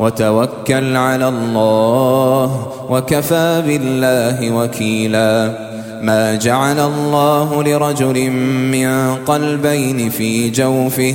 وتوكل على الله وكفى بالله وكيلا. ما جعل الله لرجل من قلبين في جوفه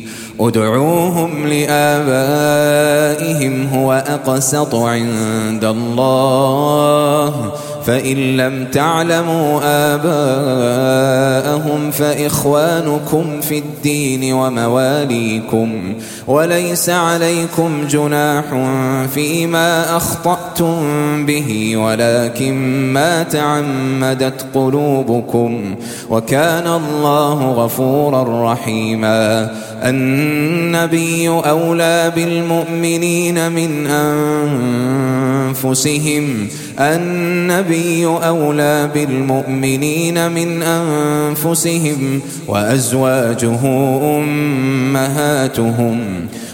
ادعوهم لآبائهم هو أقسط عند الله. فإن لم تعلموا آباءهم فإخوانكم في الدين ومواليكم وليس عليكم جناح فيما أخطأتم به ولكن ما تعمدت قلوبكم وكان الله غفورا رحيما النبي أولى بالمؤمنين من أنفسهم النبي أولى بالمؤمنين من أنفسهم وأزواجه أمهاتهم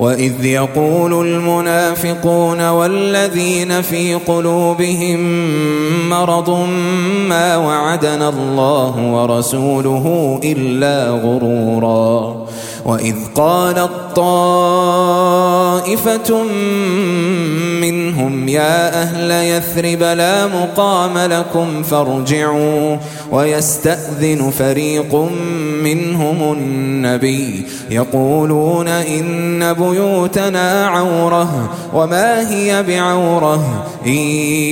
وإذ يقول المنافقون والذين في قلوبهم مرض ما وعدنا الله ورسوله إلا غرورا. وإذ قالت طائفة منهم يا أهل يثرب لا مقام لكم فارجعوا ويستأذن فريق منهم النبي يقولون إن بيوتنا عورة وما هي بعورة إن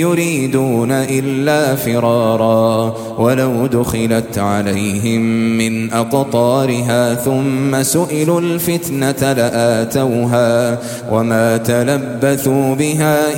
يريدون إلا فرارا ولو دخلت عليهم من أقطارها ثم سئلوا الفتنة لآتوها وما تلبثوا بها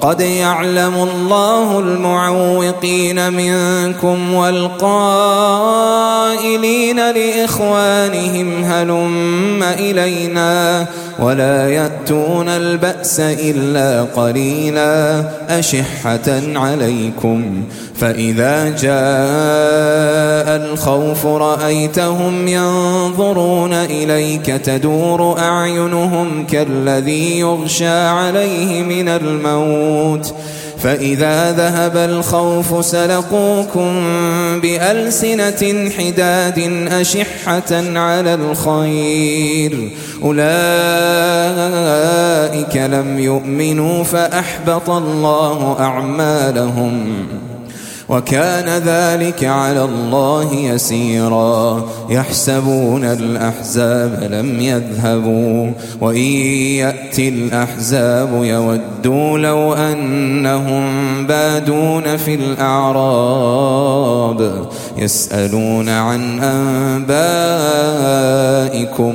قد يعلم الله المعوقين منكم والقائلين لإخوانهم هلم إلينا ولا يأتون البأس إلا قليلا أشحة عليكم فإذا جاء الخوف رأيتهم ينظرون إليك تدور أعينهم كالذي يغشى عليه من الموت فإذا ذهب الخوف سلقوكم بألسنة حداد أشحة على الخير. أولئك لم يؤمنوا فأحبط الله أعمالهم. وكان ذلك على الله يسيرا. يحسبون الأحزاب لم يذهبوا وإن يأتي الأحزاب يودوا لو أنهم بادون في الأعراب. يسألون عن أنبائكم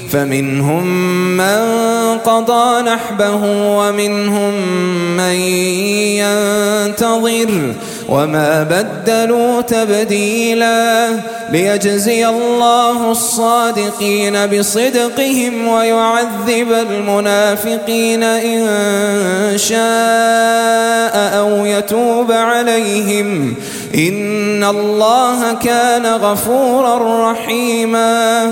فمنهم من قضى نحبه ومنهم من ينتظر وما بدلوا تبديلا ليجزي الله الصادقين بصدقهم ويعذب المنافقين إن شاء أو يتوب عليهم. إن الله كان غفورا رحيما.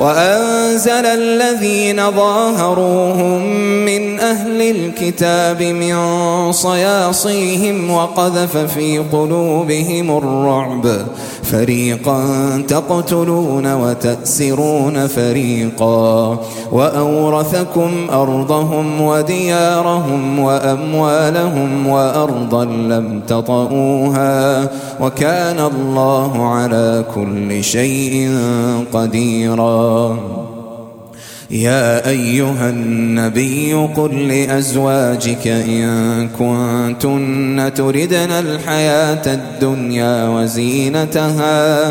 وأنزل الذين ظاهروهم من أهل الكتاب من صياصيهم وقذف في قلوبهم الرعب. فريقا تقتلون وتأسرون فريقا. وأورثكم أرضهم وديارهم وأموالهم وأرضا لم تطئوها. وكان الله على كل شيء قديرا. يا أيها النبي قل لأزواجك إن كنتن تردن الحياة الدنيا وزينتها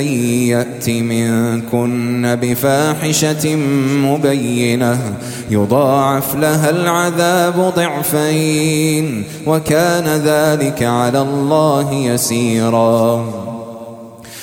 يأت منكن بفاحشة مبينة يضاعف لها العذاب ضعفين وكان ذلك على الله يسيراً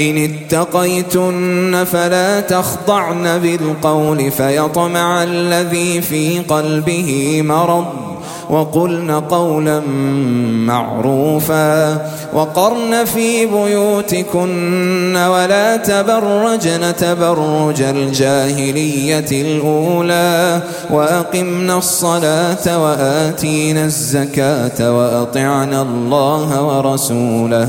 إن اتقيتن فلا تخضعن بالقول فيطمع الذي في قلبه مرض وقلن قولا معروفا وقرن في بيوتكن ولا تبرجن تبرج الجاهلية الأولى وأقمنا الصلاة وآتينا الزكاة وأطعنا الله ورسوله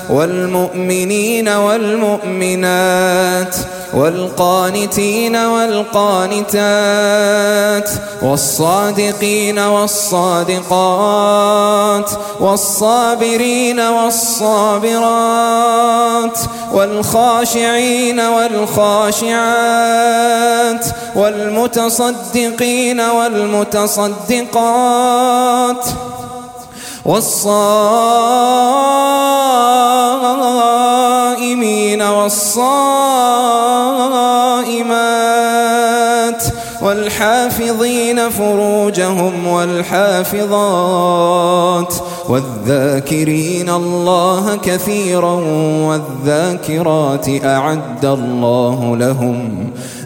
والمؤمنين والمؤمنات والقانتين والقانتات والصادقين والصادقات والصابرين والصابرات والخاشعين والخاشعات والمتصدقين والمتصدقات والصائمين والصائمات والحافظين فروجهم والحافظات والذاكرين الله كثيرا والذاكرات أعد الله لهم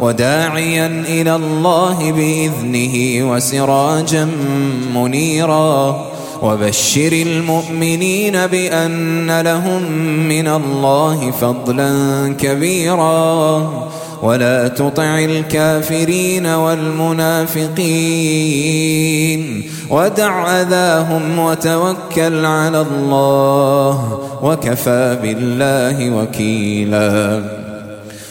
وداعيا إلى الله بإذنه وسراجا منيرا. وبشر المؤمنين بأن لهم من الله فضلا كبيرا. ولا تطع الكافرين والمنافقين. ودع أذاهم وتوكل على الله. وكفى بالله وكيلا.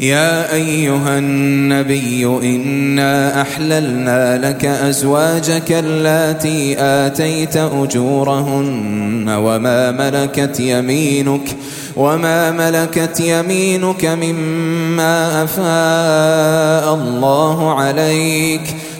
يا أيها النبي إنا أحللنا لك أزواجك اللاتي آتيت أجورهن وما ملكت يمينك وما ملكت يمينك مما أفاء الله عليك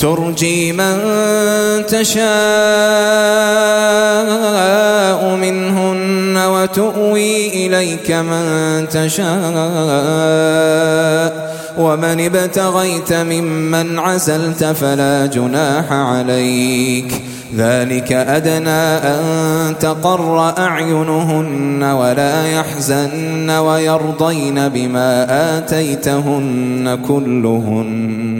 ترجي من تشاء منهن وتؤوي إليك من تشاء. ومن ابتغيت ممن عزلت فلا جناح عليك. ذلك أدنى أن تقر أعينهن ولا يحزن ويرضين بما آتيتهن كلهن.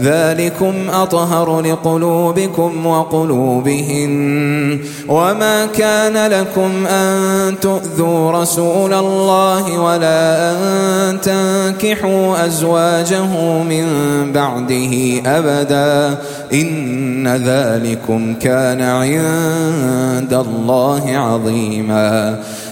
ذلكم أطهر لقلوبكم وقلوبهن وما كان لكم أن تؤذوا رسول الله ولا أن تنكحوا أزواجه من بعده أبدا إن ذلكم كان عند الله عظيما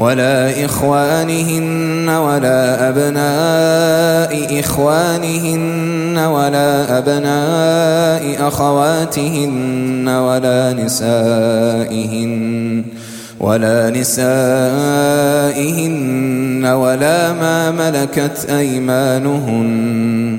ولا إخوانهن ولا أبناء إخوانهن ولا أبناء أخواتهن ولا نسائهن ولا نسائهن ولا ما ملكت أيمانهن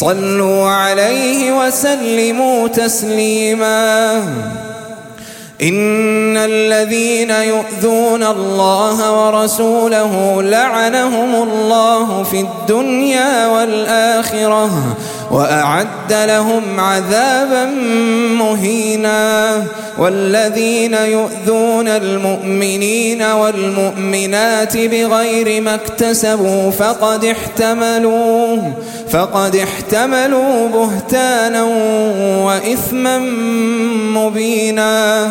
صلوا عليه وسلموا تسليما. إن الذين يؤذون الله ورسوله لعنهم الله في الدنيا والآخرة. وأعد لهم عذابا مهينا والذين يؤذون المؤمنين والمؤمنات بغير ما اكتسبوا فقد احتملوا فقد احتملوا بهتانا وإثما مبينا.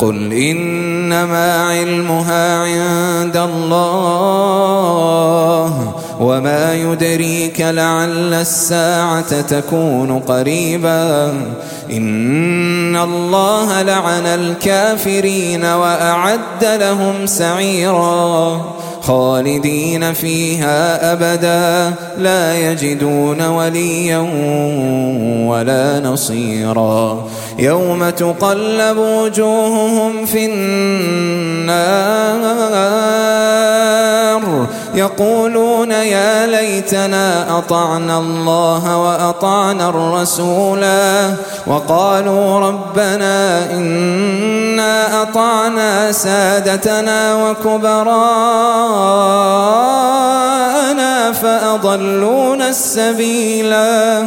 قل إنما علمها عند الله وما يدريك لعل الساعة تكون قريبا إن الله لعن الكافرين وأعد لهم سعيرا خالدين فيها أبدا لا يجدون وليا ولا نصيرا. يوم تقلب وجوههم في النار يقولون يا ليتنا أطعنا الله وأطعنا الرسولا وقالوا ربنا إنا أطعنا سادتنا وكبراءنا فأضلونا السبيلا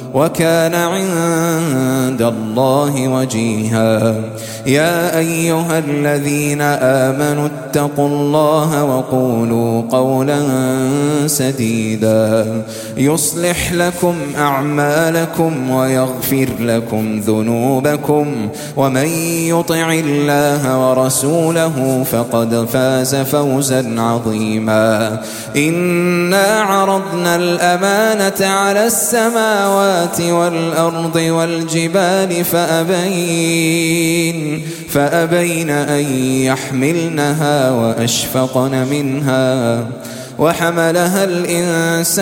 وكان عند الله وجيها. يا أيها الذين آمنوا اتقوا الله وقولوا قولا سديدا. يصلح لكم أعمالكم ويغفر لكم ذنوبكم. ومن يطع الله ورسوله فقد فاز فوزا عظيما. إنا عرضنا الأمانة على السماوات والأرض والجبال فأبين فأبين أن يحملنها وأشفقن منها. وحملها الإنسان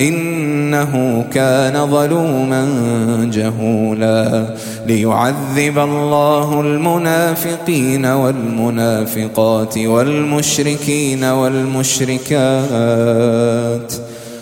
إنه كان ظلوما جهولا. ليعذب الله المنافقين والمنافقات والمشركين والمشركات.